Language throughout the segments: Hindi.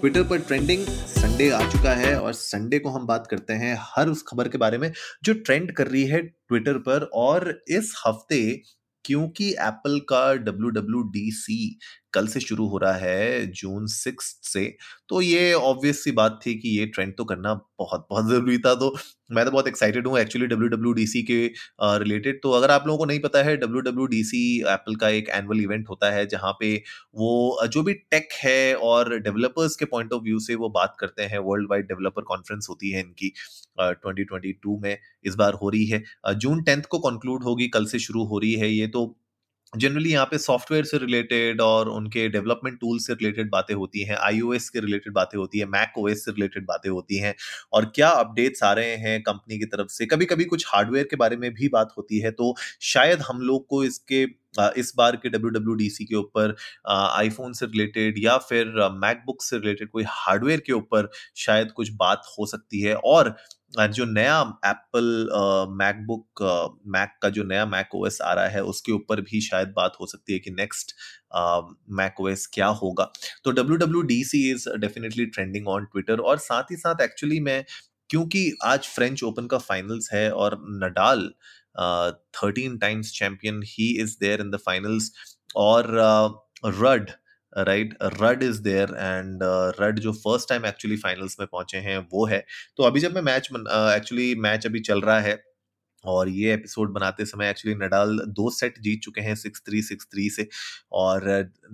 ट्विटर पर ट्रेंडिंग संडे आ चुका है और संडे को हम बात करते हैं हर उस खबर के बारे में जो ट्रेंड कर रही है ट्विटर पर और इस हफ़्ते क्योंकि एप्पल का डब्ल्यू डब्ल्यू डी सी कल से शुरू हो रहा है जून सिक्स से तो ये ऑब्वियस सी बात थी कि ये ट्रेंड तो करना बहुत बहुत ज़रूरी था तो मैं तो बहुत एक्साइटेड हूँ actually W W D C के रिलेटेड तो अगर आप लोगों को नहीं पता है W W D C Apple का एक एनुअल इवेंट होता है जहाँ पे वो, जो भी टेक है और डेवलपर्स के पॉइंट ऑफ़ व्यू से वो बात करते हैं वर्ल्ड वाइड डेवलपर कॉन्फ्रेंस होती है इनकी ट्वेंटी ट्वेंटी टू में इस बार हो रही है। जून टेंथ को कंक्लूड होगी, कल से शुरू हो रही है ये तो जनरली यहाँ पे सॉफ्टवेयर से रिलेटेड और उनके डेवलपमेंट टूल से रिलेटेड बातें होती हैं आईओएस के रिलेटेड बातें होती है मैक ओएस से रिलेटेड बातें होती हैं और क्या अपडेट्स आ रहे हैं कंपनी की तरफ़ से? कभी कभी कुछ हार्डवेयर के बारे में भी बात होती है तो शायद हम लोग को इसके इस बार के डब्ल्यू के ऊपर आईफोन से रिलेटेड या फिर मैकबुक से रिलेटेड कोई हार्डवेयर के ऊपर शायद कुछ बात हो सकती है और जो नया एप्पल मैकबुक मैक का जो नया मैक ओएस आ रहा है, उसके ऊपर भी शायद बात हो सकती है कि नेक्स्ट मैक ओएस क्या होगा। तो W W D C is definitely trending on Twitter और साथ ही साथ एक्चुअली मैं, क्योंकि आज फ्रेंच ओपन का फाइनल्स है और Nadal thirteen times champion he is there in the finals और Rudd right Rudd is there and Rudd जो फ़र्स्ट टाइम एक्चुअली फाइनल्स में पहुँचे हैं, वो है। तो अभी जब मैं मैच एक्चुअली मैच अभी चल रहा है और ये एपिसोड बनाते समय एक्चुअली नडाल दो सेट जीत चुके हैं सिक्स थ्री सिक्स थ्री से और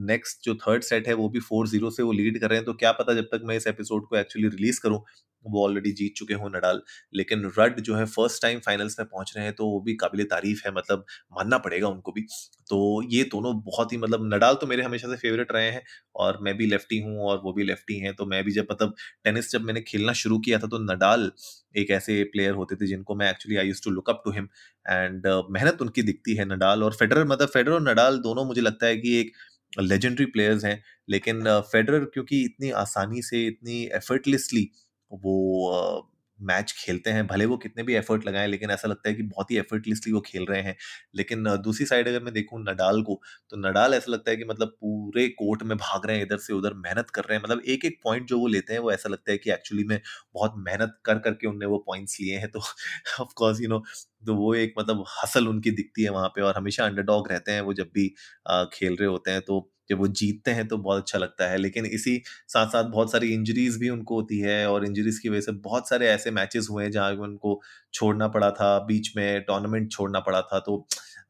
नेक्स्ट जो थर्ड सेट है वो भी फोर ज़ीरो से वो लीड कर रहे हैं। तो क्या पता जब तक मैं इस एपिसोड को एक्चुअली रिलीज़ करूँ वो ऑलरेडी जीत चुके हों नडाल। लेकिन रड जो है फ़र्स्ट टाइम फाइनल्स में पहुँच रहे हैं तो वो भी काबिल तारीफ़ है मतलब मानना पड़ेगा उनको भी। तो ये दोनों बहुत ही मतलब नडाल तो मेरे हमेशा से फेवरेट रहे हैं, और मैं भी लेफ्टी हूँ, और वो भी लेफ्टी हैं तो मैं भी जब मतलब टेनिस जब मैंने खेलना शुरू किया था तो नडाल एक ऐसे प्लेयर होते थे, जिनको मैं actually I use to look up to him and मेहनत उनकी दिखती है नडाल और फेडरर मतलब फेडरर और नडाल दोनों मुझे लगता है कि एक लेजेंडरी प्लेयर्स हैं। लेकिन फेडरर क्योंकि इतनी आसानी से, इतनी एफर्टलेसली वो मैच खेलते हैं, भले वो कितने भी एफर्ट लगाएँ, लेकिन ऐसा लगता है कि बहुत ही एफर्टलेसली वो खेल रहे हैं। लेकिन दूसरी साइड अगर मैं देखूँ नडाल को तो नडाल ऐसा लगता है कि मतलब पूरे कोर्ट में भाग रहे हैं, इधर से उधर मेहनत कर रहे हैं। मतलब एक एक पॉइंट जो वो लेते हैं, वो ऐसा लगता है कि एक्चुअली में बहुत मेहनत कर, करके उनने वो पॉइंट्स लिए हैं। तो ऑफकोर्स यू नो तो वो एक मतलब हसल उनकी दिखती है वहाँ पे और हमेशा अंडरडॉग रहते हैं वो जब भी खेल रहे होते हैं। तो जब वो जीतते हैं तो बहुत अच्छा लगता है, लेकिन इसी साथ साथ बहुत सारी इंजरीज भी उनको होती है और इंजरीज की वजह से बहुत सारे ऐसे मैचेस हुए हैं जहाँ उनको छोड़ना पड़ा था, बीच में टूर्नामेंट छोड़ना पड़ा था तो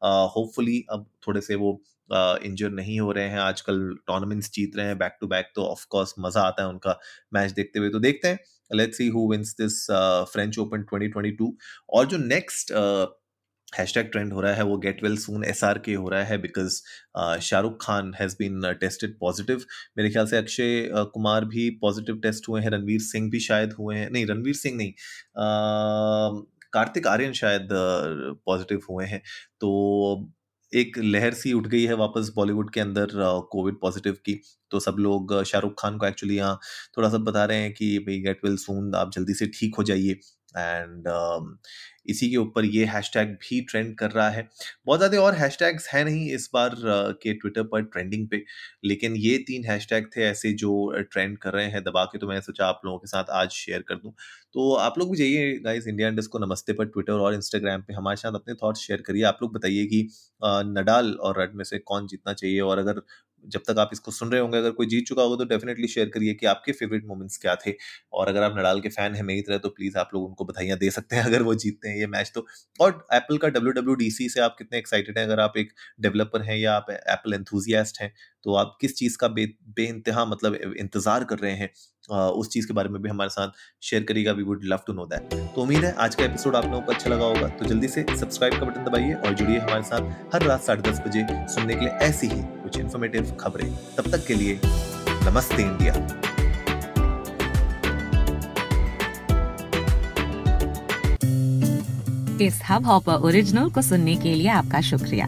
होपफुली अब थोड़े से वो इंजर नहीं हो रहे हैं। आजकल टूर्नामेंट्स जीत रहे हैं बैक टू बैक तो ऑफ़ कोर्स मज़ा आता है उनका मैच देखते हुए। तो देखते हैं let's see who wins this French Open 2022 और जो नेक्स्ट हैशटैग ट्रेंड हो रहा है वो get well soon S R K हो रहा है because Shahrukh Khan has been tested positive मेरे ख्याल से अक्षय uh, कुमार भी पॉजिटिव टेस्ट हुए हैं रणवीर सिंह भी शायद हुए हैं नहीं रणवीर सिंह नहीं uh, कार्तिक आर्यन शायद पॉजिटिव uh, हुए हैं। तो एक लहर सी उठ गई है वापस बॉलीवुड के अंदर कोविड पॉजिटिव की। तो सब लोग शाहरुख खान को एक्चुअली यहाँ थोड़ा सा बता रहे हैं कि भाई गेट वेल सून आप जल्दी से ठीक हो जाइए। एंड uh, इसी के ऊपर ये हैशटैग भी ट्रेंड कर रहा है। बहुत ज़्यादा और हैशटैग्स हैं नहीं इस बार uh, के ट्विटर पर ट्रेंडिंग पे लेकिन ये तीन हैशटैग थे ऐसे जो ट्रेंड कर रहे हैं। दबा के तो मैंने सोचा आप लोगों के साथ आज शेयर कर दूँ। तो आप लोग भी जाइए गाइस इंडिया इंडस्ट को नमस्ते पर ट्विटर और इंस्टाग्राम पे। हमारे साथ अपने थॉट्स शेयर करिए। आप लोग बताइए कि नडाल और रड में से कौन जीतना चाहिए? और अगर जब तक आप इसको सुन रहे होंगे, अगर कोई जीत चुका होगा तो डेफिनेटली शेयर करिए कि आपके फेवरेट मोमेंट्स क्या थे। और अगर आप नडाल के फ़ैन हैं मेरी तरह तो प्लीज़ आप लोग उनको बधाइयाँ दे सकते हैं अगर वो जीतते हैं ये मैच तो। और एप्पल का डब्ल्यू से आप कितने एक्साइटेड हैं? अगर आप एक डेवलपर हैं या आप एप्पल एंथुजियास्ट हैं तो आप किस चीज़ का बे बे इंतहा मतलब इंतज़ार कर रहे हैं उस चीज़ के बारे में भी हमारे साथ शेयर करिएगा। We would love to know that तो उम्मीद है आज का एपिसोड आप लोगों को अच्छा लगा होगा। तो जल्दी से सब्सक्राइब का बटन दबाइए और जुड़िए हमारे साथ हर रात साढ़े दस बजे सुनने के लिए ऐसी ही कुछ इन्फॉर्मेटिव खबरें। तब तक के लिए नमस्ते इंडिया। इस हब हॉपर ओरिजिनल को सुनने के लिए आपका शुक्रिया।